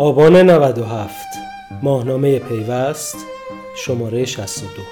آبان 97 ماهنامه پیوست شماره 62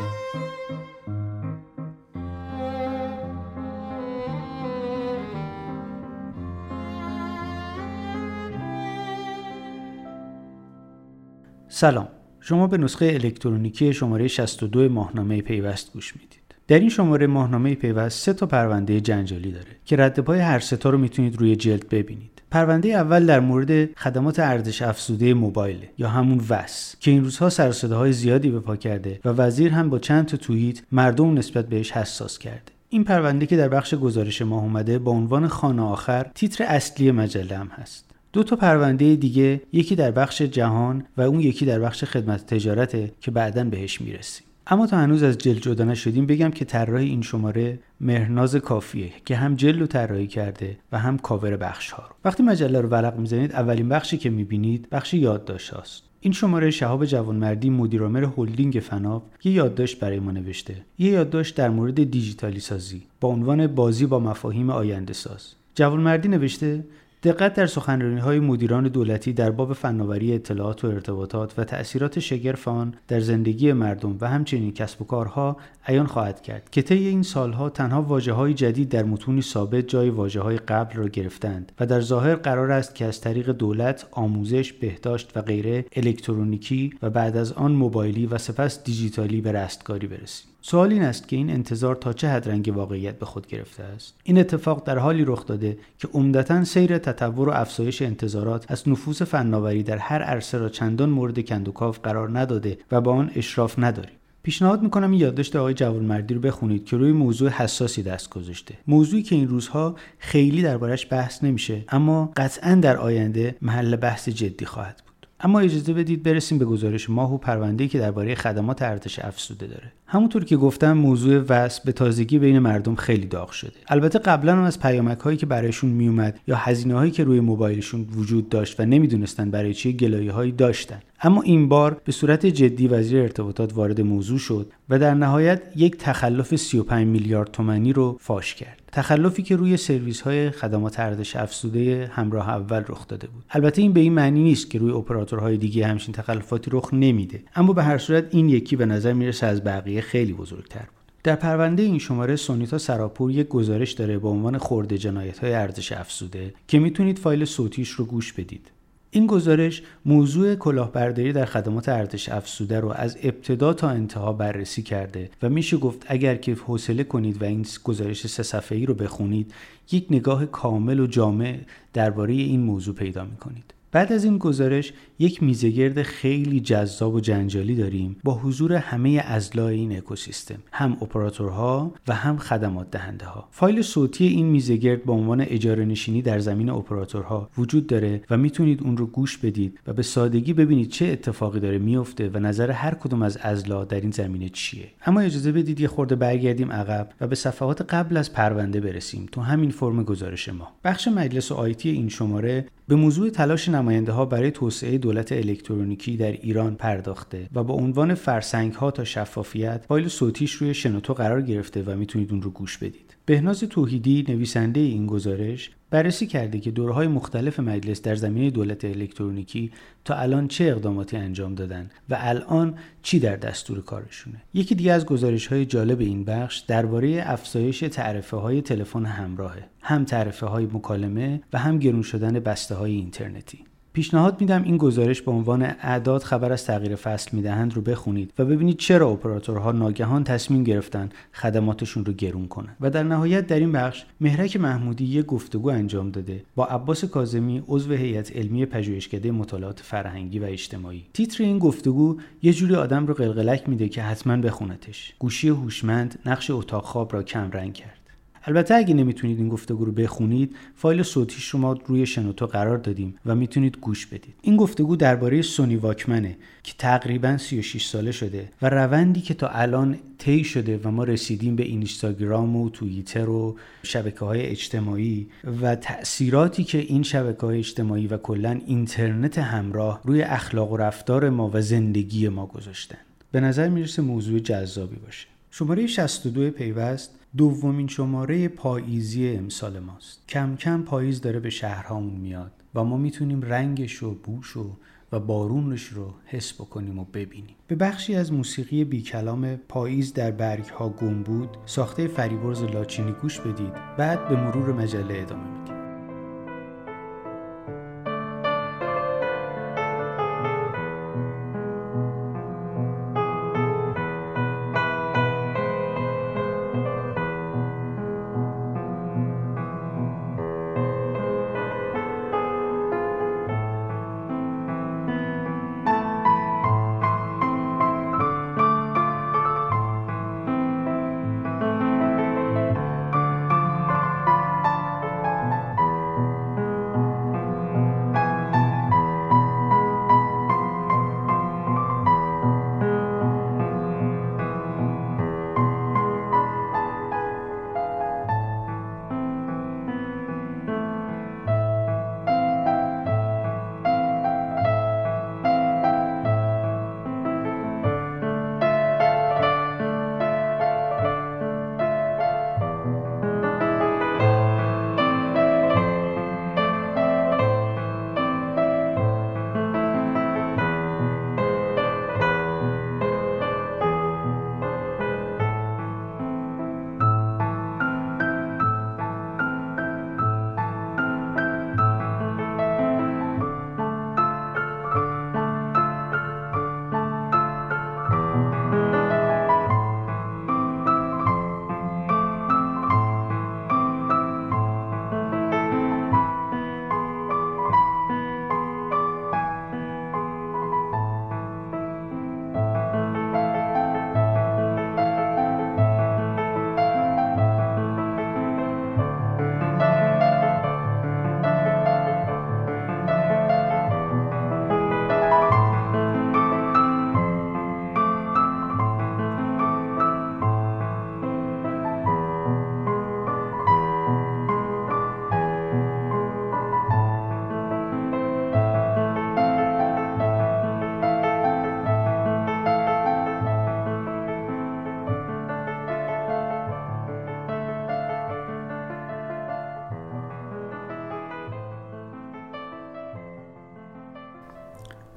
سلام. شما به نسخه الکترونیکی شماره 62 ماهنامه پیوست گوش می‌دید. در این شماره ماهنامه پیوست سه تا پرونده جنجالی داره که رد پای هر سه تا رو می‌تونید روی جلد ببینید. پرونده اول در مورد خدمات ارزش افزوده موبایل یا همون وس که این روزها سر های زیادی به پا کرده و وزیر هم با چند تا توییت مردم نسبت بهش حساس کرده. این پرونده که در بخش گزارش ما اومده با عنوان خانه آخر تیتر اصلی مجله هم هست. دو تا پرونده دیگه یکی در بخش جهان و اون یکی در بخش خدمت تجارته که بعدا بهش می‌رسیم. اما تا هنوز از جل جدا نشدیم بگم که طراح این شماره مهرناز کافیه که هم جل رو طراحی کرده و هم کاور بخش ها رو. وقتی مجله رو ورق می‌زنید اولین بخشی که می‌بینید بخش یادداشت هاست این شماره شهاب جوانمردی مدیرعامل هلدینگ فناو یه یادداشت برای ما نوشته. یه یادداشت در مورد دیجیتالی سازی با عنوان بازی با مفاهیم آینده ساز جوانمردی نوشته دقت در سخنرانی های مدیران دولتی در باب فناوری اطلاعات و ارتباطات و تأثیرات شگرف آن در زندگی مردم و همچنین کسب و کارها عیان خواهد کرد که طی این سالها تنها واجه های جدید در متونی ثابت جای واجه های قبل را گرفتند و در ظاهر قرار است که از طریق دولت آموزش بهداشت و غیره الکترونیکی و بعد از آن موبایلی و سپس دیجیتالی به رستگاری برسیم. سوال این است که این انتظار تا چه حد رنگ واقعیت به خود گرفته است؟ این اتفاق در حالی رخ داده که عمدتا سیر تطور و افزایش انتظارات از نفوذ فناوری در هر عرصه را چندان مورد کندوکاو قرار نداده و با آن اشراف نداریم. پیشنهاد می‌کنم این یادداشت آقای جوانمردی رو بخونید که روی موضوع حساسی دست گذاشته. موضوعی که این روزها خیلی دربارش بحث نمیشه اما قطعا در آینده محل بحث جدی خواهد اما اجازه بدید برسیم به گزارش ماه و پرونده‌ای که درباره خدمات ارتش افزوده داره. همونطور که گفتم موضوع وصل به تازگی بین مردم خیلی داغ شده. البته قبلا هم از پیامک هایی که برایشون میومد یا هزینه هایی که روی موبایلشون وجود داشت و نمی‌دونستن برای چی گلایه هایی داشتن. اما این بار به صورت جدی وزیر ارتباطات وارد موضوع شد و در نهایت یک تخلف 35 میلیارد تومانی رو فاش کرد. تخلفی که روی سرویس های خدمات ارزش افزوده همراه اول رخ داده بود. البته این به این معنی نیست که روی اپراتورهای دیگه همچین تخلفاتی رخ نمیده. اما به هر صورت این یکی به نظر می‌رسه از بقیه خیلی بزرگتر بود. در پرونده این شماره سونیتا سراپور یک گزارش داره با عنوان خورده جنایت های ارزش افزوده که می‌تونید فایل صوتیش رو گوش بدید. این گزارش موضوع کلاهبرداری در خدمات ارتش افزوده رو از ابتدا تا انتها بررسی کرده و میشه گفت اگر که حوصله کنید و این گزارش سه صفحه‌ای رو بخونید یک نگاه کامل و جامع درباره این موضوع پیدا می‌کنید. بعد از این گزارش یک میزگرد خیلی جذاب و جنجالی داریم با حضور همه ازلای این اکوسیستم هم اپراتورها و هم خدمات دهنده ها فایل صوتی این میزگرد با عنوان اجاره نشینی در زمین اپراتورها وجود داره و می‌تونید اون رو گوش بدید و به سادگی ببینید چه اتفاقی داره میفته و نظر هر کدوم از ازلا در این زمینه چیه. اما اجازه بدید یه خورده برگردیم عقب و به صفحات قبل از پرونده برسیم تو همین فرم گزارش ما. بخش مجلس آیتی این شماره به موضوع تلاش نماینده ها برای توسعه دولت الکترونیکی در ایران پرداخته و با عنوان فرسنگ ها تا شفافیت فایل صوتیش روی شنوتو قرار گرفته و می‌تونید اون رو گوش بدید. بهناز توحیدی نویسنده این گزارش بررسی کرده که دورهای مختلف مجلس در زمینه دولت الکترونیکی تا الان چه اقداماتی انجام دادن و الان چی در دستور کارشونه یکی دیگه از گزارش های جالب این بخش درباره افزایش تعرفه های تلفن همراهه هم تعرفه های مکالمه و هم گرون شدن بسته های اینترنتی پیشنهاد میدم این گزارش به عنوان اعداد خبر از تغییر فصل می‌دهند رو بخونید و ببینید چرا اپراتورها ناگهان تصمیم گرفتن خدماتشون رو گرون کنن. و در نهایت در این بخش مهرک محمودی یک گفتگو انجام داده با عباس کاظمی عضو هیئت علمی پژوهشکده مطالعات فرهنگی و اجتماعی. تیتر این گفتگو یه جوری آدم رو قلقلک میده که حتما بخونتش. گوشی هوشمند نقش اتاق خواب را کم رنگ کرد. البته اگه نمی‌تونید این گفتگو رو بخونید فایل صوتیش رو ما روی شنوتو قرار دادیم و می‌تونید گوش بدید. این گفتگو درباره سونی واکمنه که تقریبا 36 ساله شده و روندی که تا الان طی شده و ما رسیدیم به اینستاگرام و توییتر و شبکه های اجتماعی و تاثیراتی که این شبکه های اجتماعی و کلا اینترنت همراه روی اخلاق و رفتار ما و زندگی ما گذاشتن. به نظر می‌رسه موضوع جذابی باشه. شماره 62 پیوست دومین شماره پاییزی امسال ماست. کم کم پاییز داره به شهرهامون میاد و ما می‌تونیم رنگش و بوش و و بارونش رو حس بکنیم و ببینیم. به بخشی از موسیقی بی کلام پاییز در برگ ها گم بود ساخته فریبرز لاچینی گوش بدید. بعد به مرور مجله ادامه میدیم.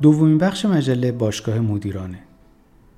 دومین بخش مجله باشگاه مدیرانه.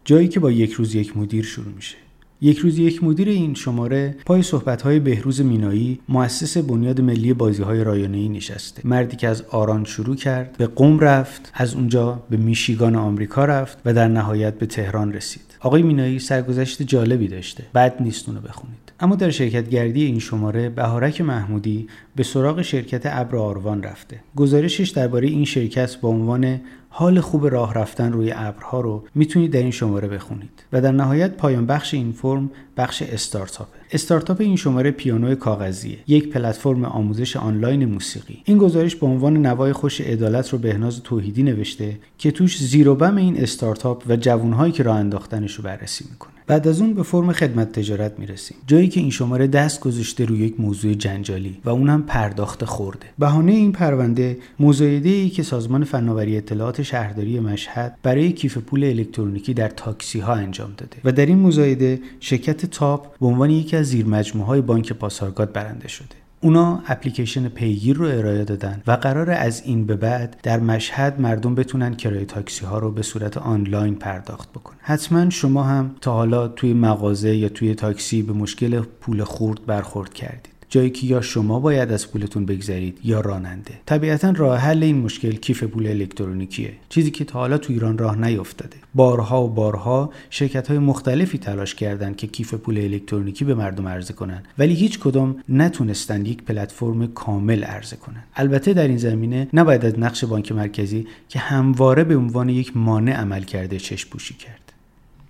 جایی که با یک روز یک مدیر شروع میشه. یک روز یک مدیر این شماره پای صحبت‌های بهروز مینایی مؤسس بنیاد ملی بازی‌های رایانه‌ای نشسته. مردی که از آران شروع کرد به قم رفت از اونجا به میشیگان آمریکا رفت و در نهایت به تهران رسید. آقای مینایی سرگذشت جالبی داشته. بعد نیست اونو بخونید. اما در شرکت گردی این شماره بهارک محمودی به سراغ شرکت ابر آروان رفته. گزارشش درباره این شرکت با عنوان حال خوب راه رفتن روی ابرها رو می‌تونید در این شماره بخونید. و در نهایت پایان بخش این فرم بخش استارتاپه. استارتاپ این شماره پیانو کاغذیه. یک پلتفرم آموزش آنلاین موسیقی. این گزارش به عنوان نوای خوش عدالت رو بهناز توحیدی نوشته که توش زیر و بم این استارتاپ و جوانهایی که راه انداختنش رو بررسی می‌کنه. بعد از اون به فرم خدمت تجارت می‌رسیم. جایی که این شماره دست گذاشته روی یک موضوع جنجالی و اونم پرداخت خورده. بهانه این پرونده مزایده ای که سازمان فناوری اطلاعات شهرداری مشهد برای کیف پول الکترونیکی در تاکسی ها انجام داده و در این مزایده شرکت تاپ به عنوان یکی از زیر مجموعه های بانک پاسارگاد برنده شده. اونا اپلیکیشن پیگیر رو ارائه دادن و قرار از این به بعد در مشهد مردم بتونن کرایه تاکسی ها رو به صورت آنلاین پرداخت بکنن. حتما شما هم تا حالا توی مغازه یا توی تاکسی به مشکل پول خورد برخورد کردید. جایی که یا شما باید از پولتون بگذرید یا راننده. طبیعتا راه حل این مشکل کیف پول الکترونیکیه. چیزی که تا حالا تو ایران راه نیفتاده بارها و بارها شرکت های مختلفی تلاش کردند که کیف پول الکترونیکی به مردم عرضه کنند. ولی هیچ کدام نتونستند یک پلتفرم کامل عرضه کنند. البته در این زمینه نباید از نقش بانک مرکزی که همواره به عنوان یک مانع عمل کرده چشم پوشی کرد.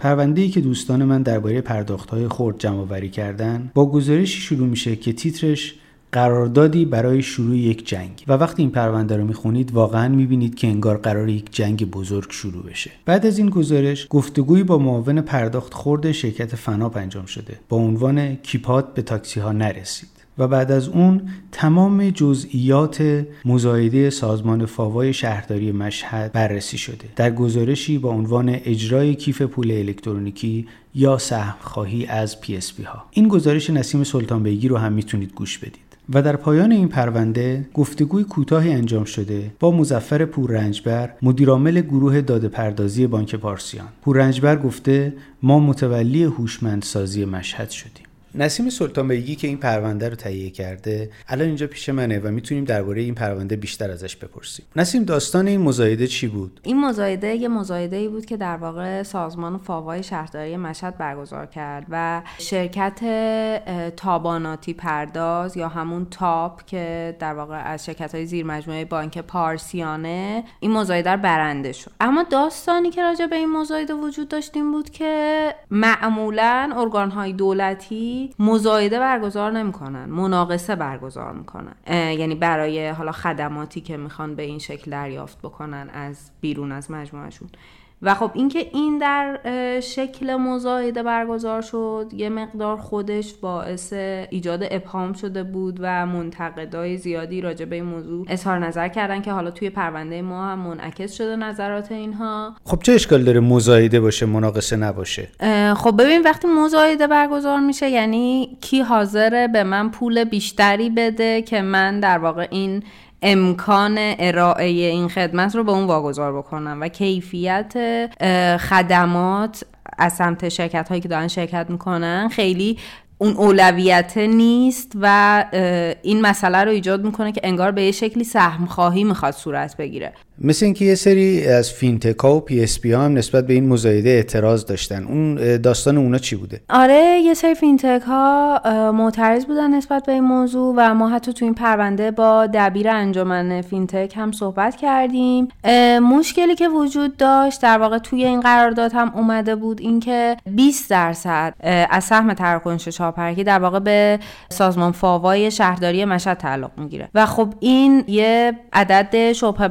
پرونده ای که دوستان من درباره های خرد جمع وری کردن با گزارشی شروع میشه که تیترش قراردادی برای شروع یک جنگ. و وقتی این پرونده رو می‌خونید واقعا می‌بینید که انگار قرار یک جنگ بزرگ شروع بشه. بعد از این گزارش گفتگویی با معاون پرداخت خورد شرکت فناپ انجام شده. با عنوان کیپات به تاکسی ها نرسید. و بعد از اون تمام جزئیات مزایده سازمان فاوای شهرداری مشهد بررسی شده. در گزارشی با عنوان اجرای کیف پول الکترونیکی یا سهم خواهی از PSP ها. این گزارش نسیم سلطان بیگی رو هم می‌تونید گوش بدید. و در پایان این پرونده گفتگوی کوتاهی انجام شده با مزفر پوررنجبر مدیرعامل گروه داده پردازی بانک پارسیان. پوررنجبر گفته ما متولی هوشمندسازی مشهد شدیم. نسیم سلطان بیگی که این پرونده رو تهیه کرده. الان اینجا پیش منه و می‌تونیم درباره این پرونده بیشتر ازش بپرسیم. نسیم داستان این مزایده چی بود؟ این مزایده یه مزایده ای بود که در واقع سازمان فاوای شهرداری مشهد برگزار کرد و شرکت تاباناتی پرداز یا همون تاپ که در واقع از شرکت های زیر مجموعه بانک پارسیانه این مزایده برنده شد. اما داستانی که راجع به این مزایده وجود داشتیم بود که معمولا ارگان های دولتی مزایده برگزار نمی‌کنن مناقصه برگزار می‌کنن. یعنی برای حالا خدماتی که می‌خوان به این شکل دریافت بکنن از بیرون از مجموعهشون. و خب اینکه این در شکل مزایده برگزار شد یه مقدار خودش باعث ایجاد ابهام شده بود و منتقدای زیادی راجع به این موضوع اظهار نظر کردن که حالا توی پرونده ما هم منعکس شده نظرات اینها. خب چه اشکال داره مزایده باشه مناقصه نباشه؟ خب ببین وقتی مزایده برگزار میشه یعنی کی حاضره به من پول بیشتری بده که من در واقع این امکان ارائه این خدمت رو به اون واگذار بکنم و کیفیت خدمات از سمت شرکت هایی که دارن شرکت می‌کنن خیلی اون اولویت نیست و این مسئله رو ایجاد می‌کنه که انگار به یه شکلی سهم خواهی می‌خواد صورت بگیره. مثل اینکه یه سری از fintech ا و PSP ها هم نسبت به این مزایده اعتراض داشتن. اون داستان اونا چی بوده؟ آره یه سری fintech ها معترض بودن نسبت به این موضوع و ما حتی تو این پرونده با دبیر انجمن fintech هم صحبت کردیم. مشکلی که وجود داشت در واقع توی این قرارداد هم اومده بود اینکه 20 درصد از سهم تراکنش شاپرکی در واقع به سازمان فاوای شهرداری مشهد تعلق می‌گیره. و خب این یه عدد شبهه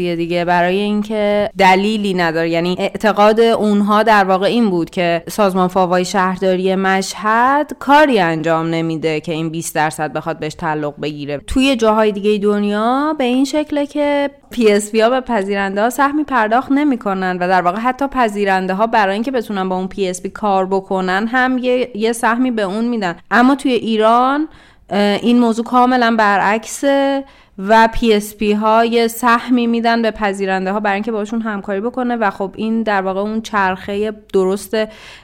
برانگیز دیگه. برای اینکه دلیلی نداره. یعنی اعتقاد اونها در واقع این بود که سازمان فاوای شهرداری مشهد کاری انجام نمیده که این 20 درصد بخواد بهش تعلق بگیره. توی جاهای دیگه دنیا به این شکله که PSP ها به پذیرنده ها سهمی پرداخت نمی‌کنن و در واقع حتی پذیرنده ها برای اینکه بتونن با اون PSP کار بکنن هم یه, یه سهمی به اون میدن. اما توی ایران این موضوع کاملا برعکسه. و PSP ها یه سهمی میدن به پذیرنده ها برای اینکه باشون همکاری بکنه و خب این در واقع اون چرخه درست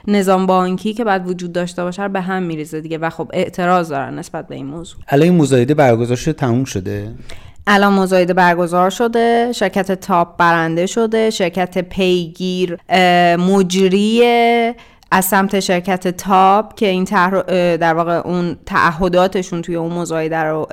نظام بانکی که باید وجود داشته باشه به هم میریزه دیگه و خب اعتراض دارن نسبت به این موضوع. الان این مزایده برگزار شده تموم شده؟ الان مزایده برگزار شده شرکت تاپ برنده شده شرکت پیگیر مجری از سمت شرکت تاپ که این در واقع اون تعهداتشون توی اون مزایده رو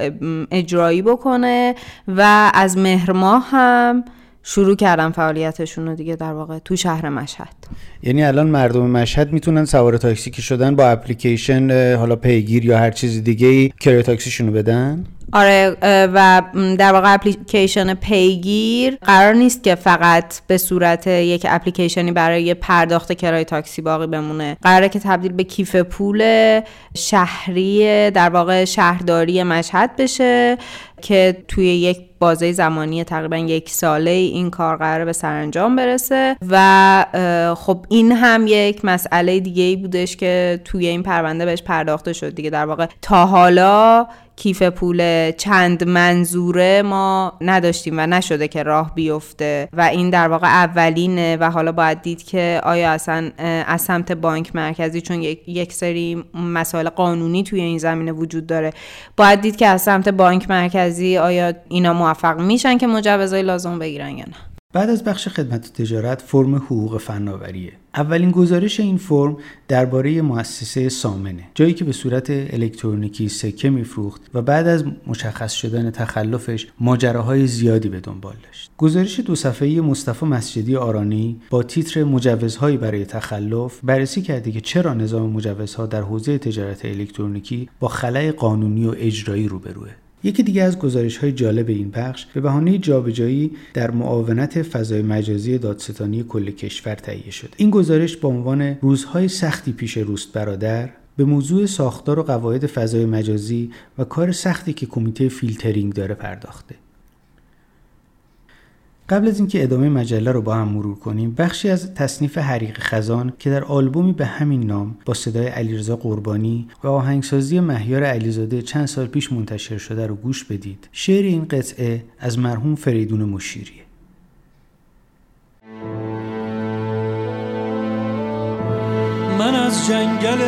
اجرایی بکنه و از مهر ماه هم شروع کردن فعالیتشون رو دیگه در واقع تو شهر مشهد. یعنی الان مردم مشهد می‌تونن سوار تاکسی که شدن با اپلیکیشن حالا پیگیر یا هر چیز دیگه ای کرایه تاکسیشون رو بدن؟ آره و در واقع اپلیکیشن پیگیر قرار نیست که فقط به صورت یک اپلیکیشنی برای پرداخت کرایه تاکسی باقی بمونه. قراره که تبدیل به کیف پول شهری در واقع شهرداری مشهد بشه که توی یک بازه زمانی تقریبا یک ساله این کار قراره به سرانجام برسه. و خب این هم یک مسئله دیگه ای بودش که توی این پرونده بهش پرداخته شد دیگه. در واقع تا حالا کیف پول چند منظوره ما نداشتیم و نشده که راه بیفته و این در واقع اولینه و حالا باید دید که آیا اصلا از سمت بانک مرکزی چون یک سری مسائل قانونی توی این زمینه وجود داره باید دید که از سمت بانک مرکزی آیا اینا موفق میشن که مجوزهای لازم بگیرن یا نه. بعد از بخش خدمت تجارت فرم حقوق فناوریه. اولین گزارش این فرم درباره مؤسسه سامنه جایی که به صورت الکترونیکی سکه میفروخت و بعد از مشخص شدن تخلفش ماجراهای زیادی به دنبال داشت. گزارش دو صفحه‌ای مصطفی مسجدی آرانی با تیتر مجوزهایی برای تخلف بررسی کرده که چرا نظام مجوزها در حوزه تجارت الکترونیکی با خلای قانونی و اجرایی روبروه. یکی دیگه از گزارش های جالب این بخش به بهانه جابجایی در معاونت فضای مجازی دادستانی کل کشور تهیه شده این گزارش با عنوان روزهای سختی پیش روست برادر به موضوع ساختار و قواعد فضای مجازی و کار سختی که کمیته فیلترینگ داره پرداخته. قبل از اینکه ادامه مجله رو با هم مرور کنیم بخشی از تصنیف حریق خزان که در آلبومی به همین نام با صدای علیرضا قربانی و آهنگسازی مهیار علیزاده چند سال پیش منتشر شده رو گوش بدید. شعر این قطعه از مرحوم فریدون مشیریه. من از جنگل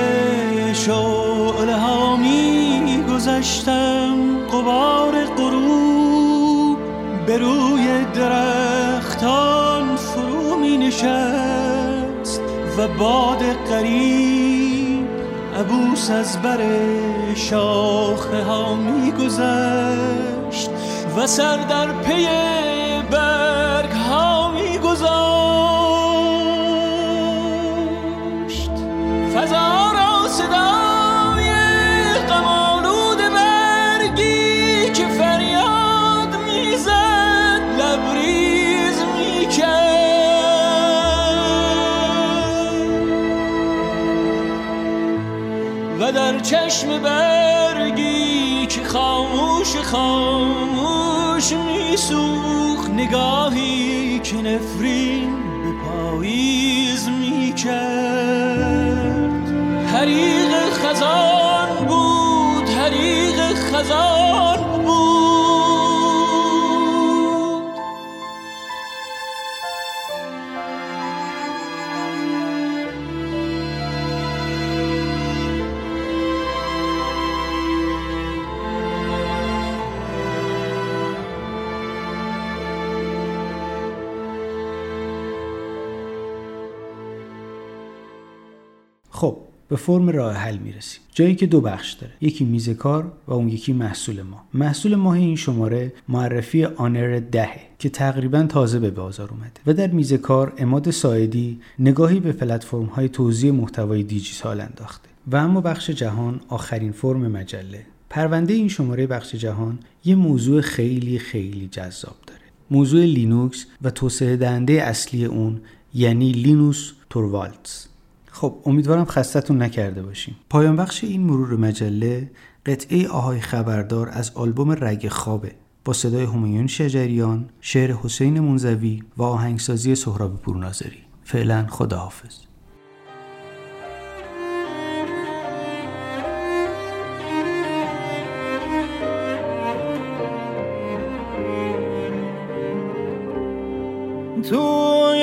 شعله ها می گذشتم قبار غروب به روی درختان فرو می نشست و باد قریب عبوس از بر شاخه ها می گذشت و سر در پی برگ ها می گذاشت. و در چشم برگی که خاموش خاموش میسوخ نگاهی که نفرین به پاییز می‌کرد. حریق خزان بود حریق خزان خب به فرم راه حل می‌رسیم. جایی که دو بخش داره. یکی میز کار و اون یکی محصول ما محصول ماه این شماره معرفی آنر دهه که تقریبا تازه به بازار اومده و در میز کار اماد ساعدی نگاهی به پلتفرم های توزیع محتوای دیجیتال انداخته. و اما بخش جهان آخرین فرم مجله. پرونده این شماره بخش جهان یه موضوع خیلی خیلی جذاب داره. موضوع لینوکس و توسعه دهنده اصلی اون یعنی لینوس توروالتس. خب امیدوارم خستتون نکرده باشیم. پایان بخش این مرور مجله قطعه آهای خبردار از آلبوم رگ خوابه با صدای همیون شجریان شعر حسین منزوی و آهنگسازی سهراب پورناظری فعلا خداحافظ.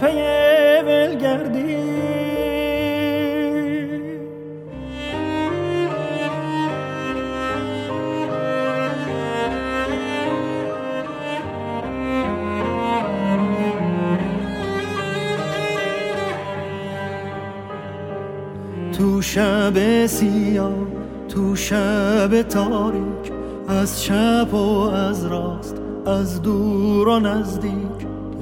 پی ولگردی. تو شب سیاه تو شب تاریک از چپ و از راست از دور و نزدیک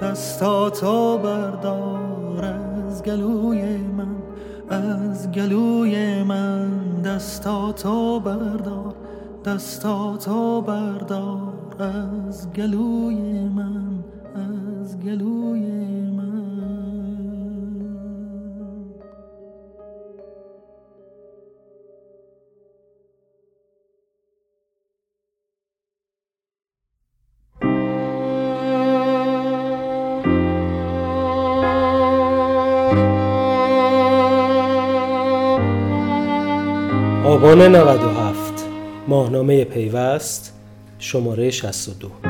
دستاتو بردار از گلوی من از گلوی من. دستاتو بردار دستاتو بردار از گلوی من از گلوی من. آبان 97 ماهنامه پیوست شماره 62